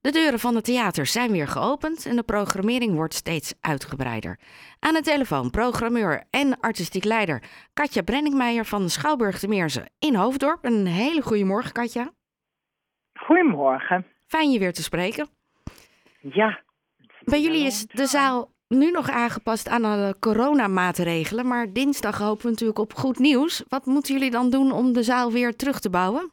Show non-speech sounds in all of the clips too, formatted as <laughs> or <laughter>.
De deuren van de theaters zijn weer geopend en de programmering wordt steeds uitgebreider. Aan de telefoon programmeur en artistiek leider Katja Brenningmeijer van Schouwburg de Meersen in Hoofddorp. Een hele goede morgen, Katja. Goedemorgen. Fijn je weer te spreken. Ja. Bij jullie is de zaal nu nog aangepast aan de coronamaatregelen, maar dinsdag hopen we natuurlijk op goed nieuws. Wat moeten jullie dan doen om de zaal weer terug te bouwen?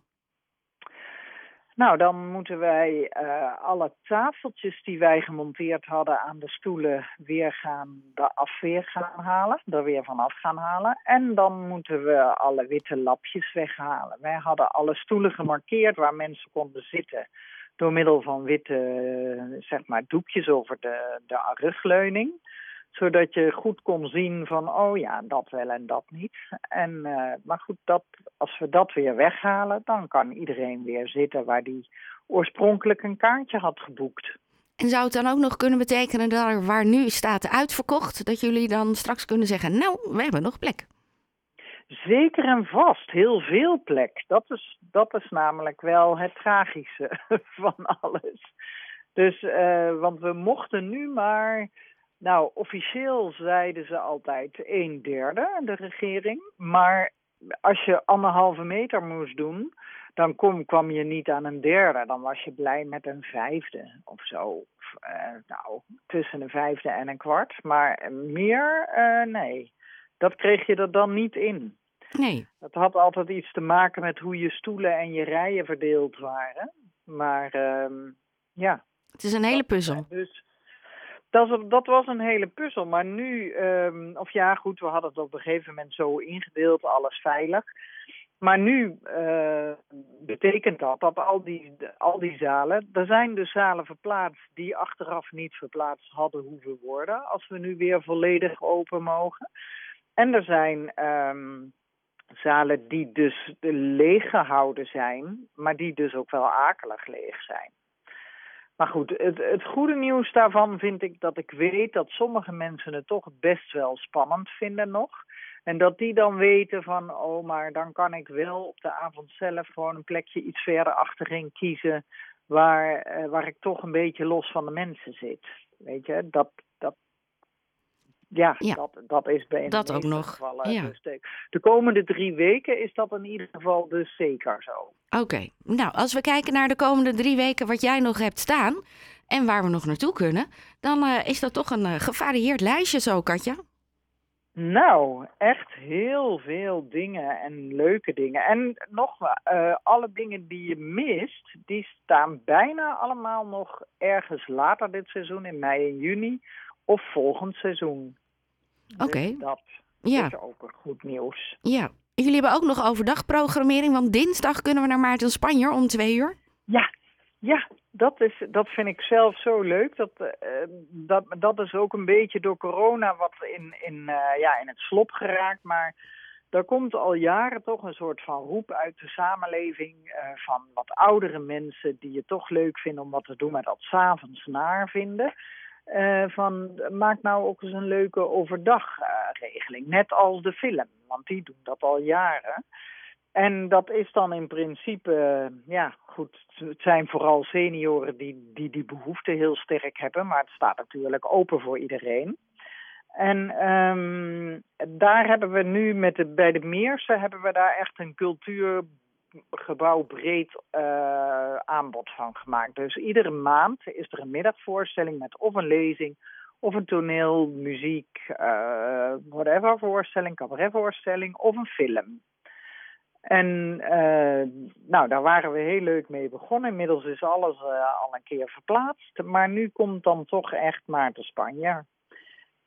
Nou, dan moeten wij uh, alle tafeltjes die wij gemonteerd hadden aan de stoelen weer gaan, de afweer gaan halen, er weer vanaf gaan halen. En dan moeten we alle witte lapjes weghalen. Wij hadden alle stoelen gemarkeerd waar mensen konden zitten door middel van witte, zeg maar, doekjes over de, de rugleuning zodat je goed kon zien van, oh ja, dat wel en dat niet. En, uh, maar goed, dat, als we dat weer weghalen, dan kan iedereen weer zitten waar die oorspronkelijk een kaartje had geboekt. En zou het dan ook nog kunnen betekenen dat waar nu staat uitverkocht, dat jullie dan straks kunnen zeggen, nou, we hebben nog plek? Zeker en vast, heel veel plek. Dat is, dat is namelijk wel het tragische <laughs> van alles. Dus, uh, want we mochten nu maar nou, officieel zeiden ze altijd een derde, de regering. Maar als je anderhalve meter moest doen, dan kom, kwam je niet aan een derde. Dan was je blij met een vijfde of zo. Uh, nou, tussen een vijfde en een kwart. Maar meer, uh, nee. Dat kreeg je er dan niet in. Nee. Dat had altijd iets te maken met hoe je stoelen en je rijen verdeeld waren. Maar uh, ja. Het is een hele puzzel. Dus dat, dat, was een hele puzzel. Maar nu, um, of ja, goed, we hadden het op een gegeven moment zo ingedeeld, alles veilig. Maar nu uh, betekent dat dat al die, al die zalen, er zijn dus zalen verplaatst die achteraf niet verplaatst hadden hoeven worden, als we nu weer volledig open mogen. En er zijn um, zalen die dus leeg gehouden zijn, maar die dus ook wel akelig leeg zijn. Maar goed, het, het goede nieuws daarvan vind ik dat ik weet dat sommige mensen het toch best wel spannend vinden nog. En dat die dan weten van, oh, maar dan kan ik wel op de avond zelf gewoon een plekje iets verder achterin kiezen. Waar, uh, waar ik toch een beetje los van de mensen zit. Weet je, dat, dat, ja, Ja. Dat, dat is bij Dat ook nog, gevallen ja. dus de, de komende drie weken is dat in ieder geval dus zeker zo. Oké, nou als we kijken naar de komende drie weken wat jij nog hebt staan en waar we nog naartoe kunnen, dan eh, is dat toch een eh, gevarieerd lijstje zo, Katja. Nou, echt heel veel dingen en leuke dingen. En nog eh alle dingen die je mist, die staan bijna allemaal nog ergens later dit seizoen, in mei en juni, of volgend seizoen. Oké. Dus dat Ja, is ook een goed nieuws. ja. Jullie hebben ook nog overdag programmering, want dinsdag kunnen we naar Maarten Spanjer om twee uur. Ja, ja, dat, is, dat vind ik zelf zo leuk. Dat, eh, dat, dat is ook een beetje door corona wat in, in, eh, ja, in het slop geraakt. Maar er komt al jaren toch een soort van roep uit de samenleving eh, van wat oudere mensen die het toch leuk vinden om wat te doen, maar dat s'avonds naar vinden. Eh, van maak nou ook eens een leuke overdagregeling, net als de film, want die doen dat al jaren. En dat is dan in principe, eh, ja goed, het zijn vooral senioren die, die die behoefte heel sterk hebben, maar het staat natuurlijk open voor iedereen. En ehm, daar hebben we nu met de, bij de Meersen hebben we daar echt een cultuurgebouw breed eh, aanbod van gemaakt. Dus iedere maand is er een middagvoorstelling met of een lezing of een toneel, muziek, eh whatever voorstelling, cabaretvoorstelling of een film. En eh, nou, daar waren we heel leuk mee begonnen. Inmiddels is alles al een keer verplaatst. Maar nu komt dan toch echt Maarten Spanjer.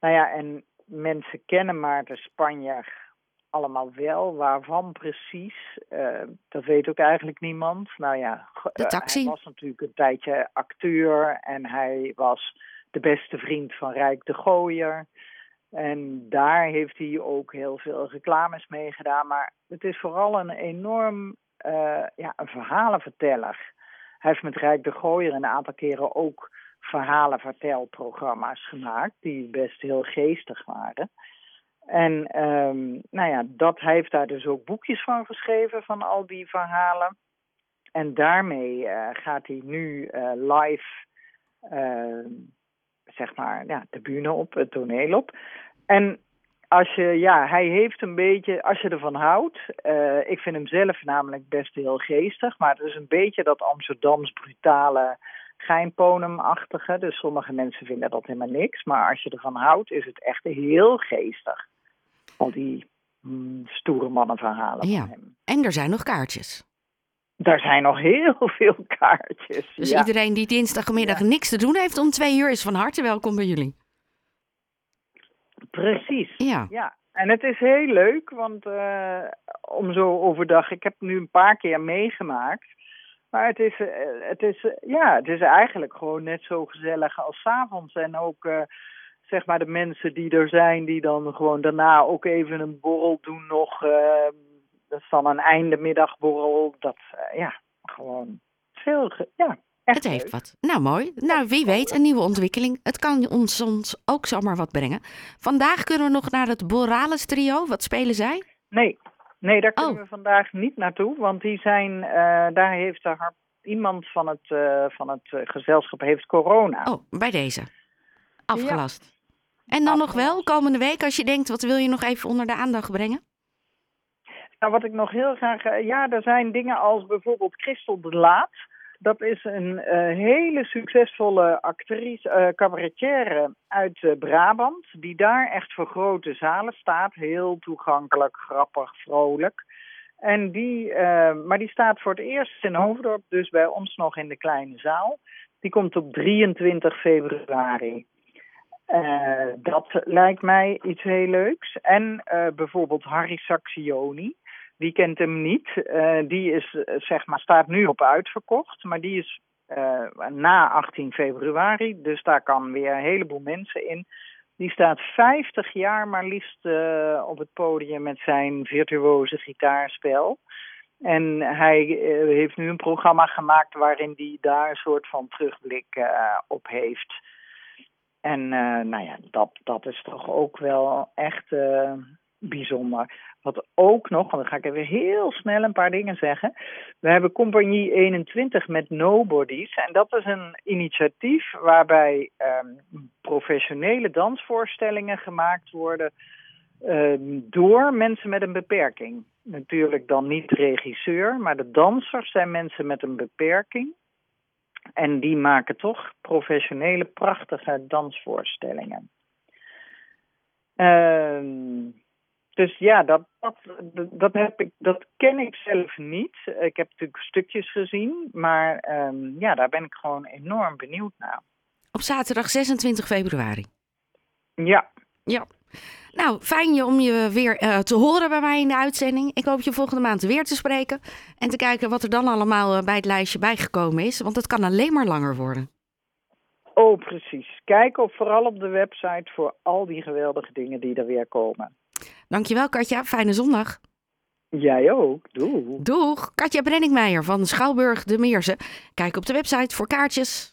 Nou ja, en mensen kennen Maarten Spanjer allemaal wel. Waarvan precies, eh, dat weet ook eigenlijk niemand. Nou ja, De eh, hij was natuurlijk een tijdje acteur. En hij was de beste vriend van Rijk de Gooier. En daar heeft hij ook heel veel reclames mee gedaan. Maar het is vooral een enorm eh, ja, een verhalenverteller. Hij heeft met Rijk de Gooier een aantal keren ook verhalenvertelprogramma's gemaakt. Die best heel geestig waren. En ehm, nou ja, dat, hij heeft daar dus ook boekjes van geschreven, van al die verhalen. En daarmee gaat hij nu live, zeg maar, ja, de bühne op, het toneel op. En als je, ja, hij heeft een beetje, als je ervan houdt, ik vind hem zelf namelijk best heel geestig, maar het is een beetje dat Amsterdams brutale geinponumachtige. Dus sommige mensen vinden dat helemaal niks. Maar als je ervan houdt, is het echt heel geestig. Al die mm, stoere mannenverhalen ja. van hem. En er zijn nog kaartjes. Er zijn nog heel veel kaartjes. Dus iedereen die dinsdagmiddag niks te doen heeft om twee uur is van harte welkom bij jullie. Precies. Ja. ja. En het is heel leuk, want uh, om zo overdag, ik heb nu een paar keer meegemaakt. Maar het is, eh, het, is, eh, ja, het is eigenlijk gewoon net zo gezellig als s avonds. En ook uh, zeg maar de mensen die er zijn, die dan gewoon daarna ook even een borrel doen nog. Uh, dat is dan een eindemiddagborrel. Dat, ja, gewoon veel, ja. Het heeft wat. Nou, mooi. Nou, wie weet, een nieuwe ontwikkeling. Het kan ons soms ook zomaar wat brengen. Vandaag kunnen we nog naar het Boralis trio. Wat spelen zij? Nee, Nee, daar kunnen oh. we vandaag niet naartoe, want die zijn, uh, daar heeft de iemand van het, uh, van het uh, gezelschap heeft corona. Oh, bij deze. Afgelast. Ja. En dan nog wel, komende week, als je denkt, wat wil je nog even onder de aandacht brengen? Nou, wat ik nog heel graag, ja, er zijn dingen als bijvoorbeeld Christel de Laat. Dat is een uh, hele succesvolle actrice, uh, cabaretière uit uh, Brabant, die daar echt voor grote zalen staat. Heel toegankelijk, grappig, vrolijk. En die, maar die staat voor het eerst in Hoofddorp, dus bij ons nog in de kleine zaal. Die komt op 23 februari. dat lijkt mij iets heel leuks. En bijvoorbeeld Harry Saxioni. Die kent hem niet. Uh, die is, zeg maar, staat nu op uitverkocht. Maar die is uh, na 18 februari. Dus daar kan weer een heleboel mensen in. Die staat 50 jaar maar liefst op het podium met zijn virtuoze gitaarspel. En hij heeft nu een programma gemaakt waarin hij daar een soort van terugblik op heeft. En nou ja, dat, dat is toch ook wel echt bijzonder. Wat ook nog, want dan ga ik even heel snel een paar dingen zeggen. We hebben Compagnie 21 met Nobodies. En dat is een initiatief waarbij um, professionele dansvoorstellingen gemaakt worden um, door mensen met een beperking. Natuurlijk dan niet regisseur, maar de dansers zijn mensen met een beperking. En die maken toch professionele, prachtige dansvoorstellingen. Uh, dus ja, dat, dat, dat, heb ik, dat ken ik zelf niet. Ik heb natuurlijk stukjes gezien, maar um, ja, daar ben ik gewoon enorm benieuwd naar. Op zaterdag 26 februari? Ja. Ja. Nou, fijn je om je weer uh, te horen bij mij in de uitzending. Ik hoop je volgende maand weer te spreken en te kijken wat er dan allemaal uh, bij het lijstje bijgekomen is, want het kan alleen maar langer worden. Oh, precies. Kijk op, vooral op de website voor al die geweldige dingen die er weer komen. Dankjewel Katja, fijne zondag. Jij ook, doeg. Doeg, Katja Brenningmeijer van Schouwburg de Meersen. Kijk op de website voor kaartjes.